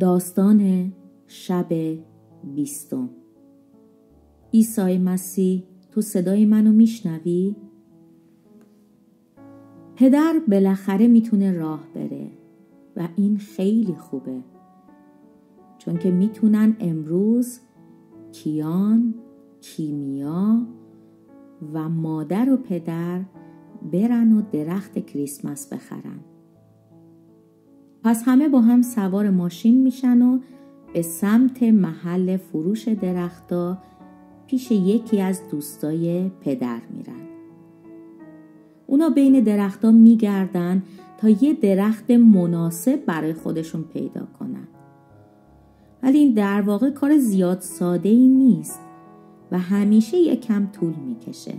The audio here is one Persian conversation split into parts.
داستان شب بیستم. عیسی مسیح تو صدای منو میشنوی؟ پدر بالاخره می‌تونه راه بره و این خیلی خوبه. چون که می‌تونن امروز کیان، کیمیا و مادر و پدر برن و درخت کریسمس بخرن. پس همه با هم سوار ماشین میشن و به سمت محل فروش درختا پیش یکی از دوستای پدر میرن. اونا بین درختها میگردن تا یه درخت مناسب برای خودشون پیدا کنن. ولی این در واقع کار زیاد ساده ای نیست و همیشه یکم طول می‌کشه.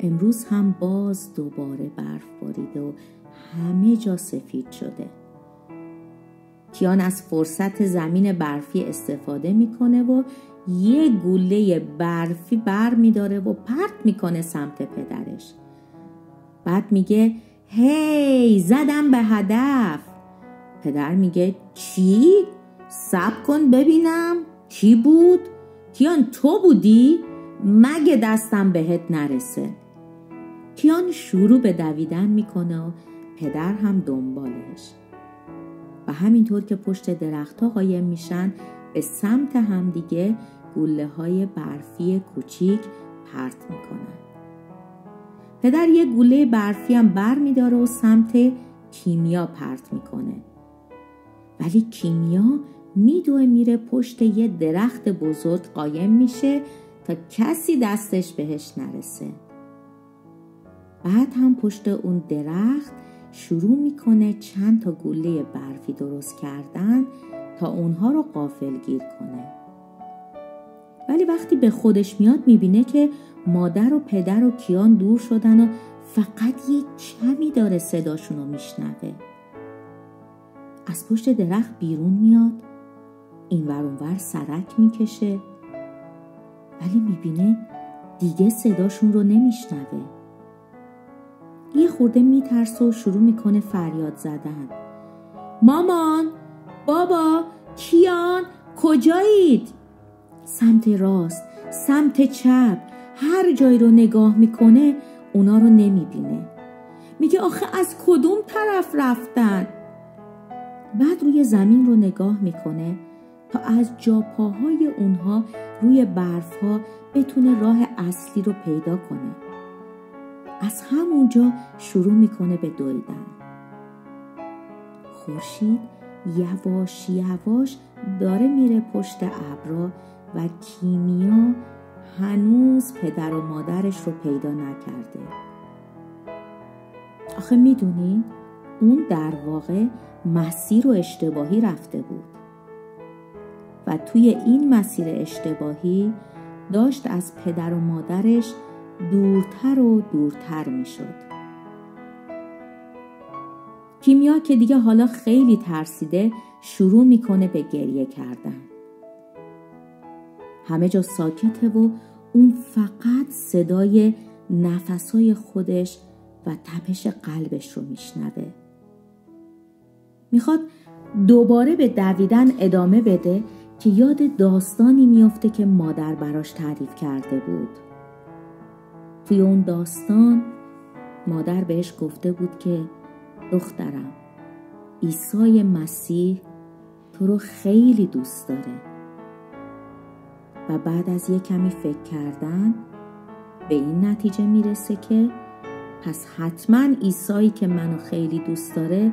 امروز هم باز دوباره برف باریده و همه جا سفید شده کیان از فرصت زمین برفی استفاده می‌کنه و یه گوله برفی بر میداره و پرت می‌کنه سمت پدرش بعد میگه هی زدم به هدف پدر میگه چی؟ سب کن ببینم کی بود؟ کیان تو بودی؟ مگه دستم بهت نرسه کیان شروع به دویدن می‌کنه و پدر هم دنبالش. و همینطور که پشت درختها قایم میشن به سمت همدیگه گله های برفی کوچیک پرت می‌کنن. پدر یه گوله برفی هم بر میداره و سمت کیمیا پرت می‌کنه. ولی کیمیا میدوه میره پشت یه درخت بزرگ قایم میشه تا کسی دستش بهش نرسه. بعد هم پشت اون درخت شروع می‌کنه چند تا گوله برفی درست کردن تا اونها رو قافل گیر کنه. ولی وقتی به خودش میاد می‌بینه که مادر و پدر و کیان دور شدن و فقط یه کمی داره صداشون رو میشنوه. از پشت درخت بیرون میاد. این ور سرک می‌کشه. ولی می‌بینه دیگه صداشون رو نمیشنوه. یه خورده میترسه و شروع می‌کنه فریاد زدن. مامان بابا کیان کجایید؟ سمت راست سمت چپ هر جایی رو نگاه می‌کنه اونا رو نمی‌بینه. میگه آخه از کدوم طرف رفتن؟ بعد روی زمین رو نگاه می‌کنه تا از جاپاهای اونها روی برفها بتونه راه اصلی رو پیدا کنه. از همونجا شروع می‌کنه به دویدن. خورشید یواش یواش داره میره پشت ابرا و کیمیا هنوز پدر و مادرش رو پیدا نکرده. آخه می‌دونین اون در واقع مسیر و اشتباهی رفته بود. و توی این مسیر اشتباهی داشت از پدر و مادرش دورتر و دورتر می شد. کیمیا که دیگه حالا خیلی ترسیده شروع می‌کنه به گریه کردن. همه جا ساکته و اون فقط صدای نفسای خودش و تپش قلبش رو میشنوه. می‌خواد دوباره به دویدن ادامه بده که یاد داستانی میافته که مادر براش تعریف کرده بود. توی اون داستان مادر بهش گفته بود که دخترم عیسی مسیح تو رو خیلی دوست داره. و بعد از یه کمی فکر کردن به این نتیجه می‌رسه که پس حتما عیسایی که منو خیلی دوست داره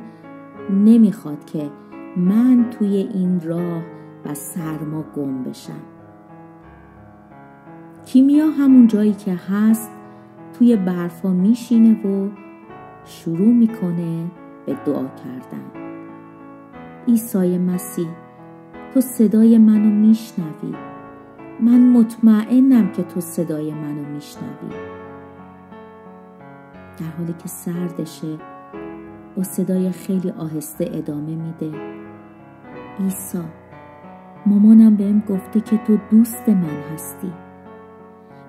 نمی‌خواد که من توی این راه و سرما گم بشم. کیمیا همون جایی که هست توی برفا میشینه و شروع می‌کنه به دعا کردن. عیسی مسیح تو صدای منو میشنوی. من مطمئنم که تو صدای منو میشنوی. در حالی که سردشه با صدای خیلی آهسته ادامه میده. عیسی مامانم بهم گفته که تو دوست من هستی.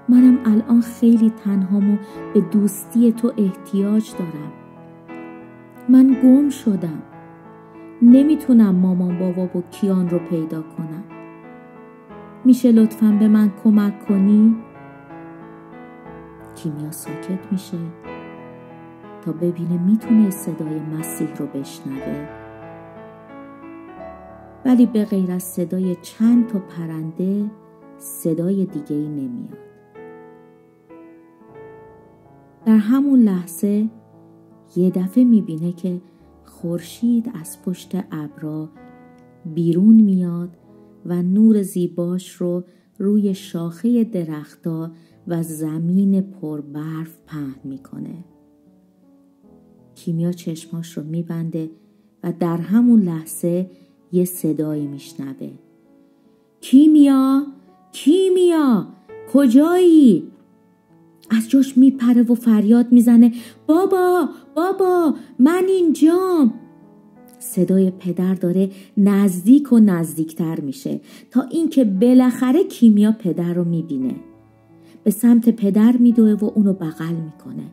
منم الان خیلی تنهام و به دوستی تو احتیاج دارم. من گم شدم. نمی‌تونم مامان بابا و کیان رو پیدا کنم. میشه لطفا به من کمک کنی؟ کیمیا ساکت میشه. تا ببینه می‌تونه صدای مسیح رو بشنوه. ولی به غیر از صدای چند تا پرنده صدای دیگه ای نمیاد. در همون لحظه یه دفعه می‌بینه که خورشید از پشت ابرا بیرون میاد و نور زیباش رو روی شاخه درختها و زمین پر برف پهن می‌کنه. کیمیا چشماش رو میبنده و در همون لحظه یه صدایی میشنوه. کیمیا کیمیا کجایی؟ از جاش میپره و فریاد می‌زنه بابا بابا من اینجام. صدای پدر داره نزدیک و نزدیکتر میشه تا اینکه بالاخره کیمیا پدر رو می‌بینه. به سمت پدر میدوه و اونو بغل می‌کنه.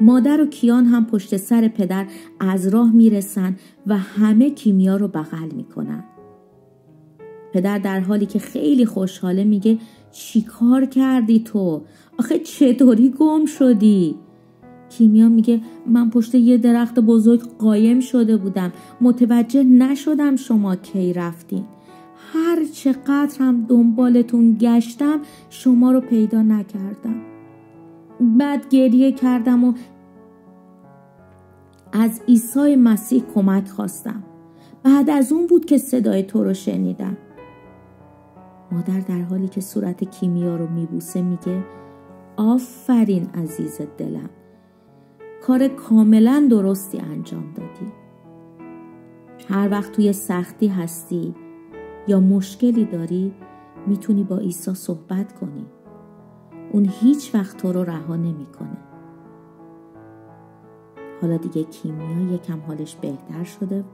مادر و کیان هم پشت سر پدر از راه می‌رسن و همه کیمیا رو بغل می‌کنن. پدر در حالی که خیلی خوشحاله میگه چی کار کردی تو؟ آخه چطوری گم شدی؟ کیمیا میگه من پشت یه درخت بزرگ قایم شده بودم. متوجه نشدم شما کی رفتین. هر چقدر هم دنبالتون گشتم شما رو پیدا نکردم. بعد گریه کردم و از عیسی مسیح کمک خواستم. بعد از اون بود که صدای تو رو شنیدم. مادر در حالی که صورت کیمیا رو میبوسه میگه آفرین عزیز دلم. کار کاملا درستی انجام دادی. هر وقت توی سختی هستی یا مشکلی داری می‌تونی با عیسی صحبت کنی. اون هیچ وقت تو رو رها نمی‌کنه. حالا دیگه کیمیا یکم حالش بهتر شده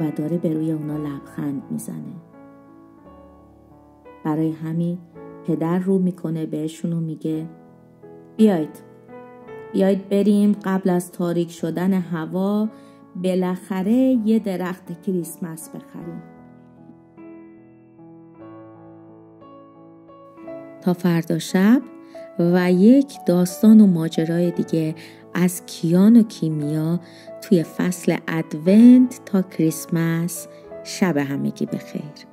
و داره به روی اونا لبخند می‌زنه. برای همین پدر رو می‌کنه بهشون و میگه. بیاید بیاید بریم قبل از تاریک شدن هوا بالاخره یه درخت کریسمس بخریم. تا فردا شب و یک داستان و ماجرای دیگه از کیان و کیمیا توی فصل ادونت تا کریسمس. شب همگی بخیر.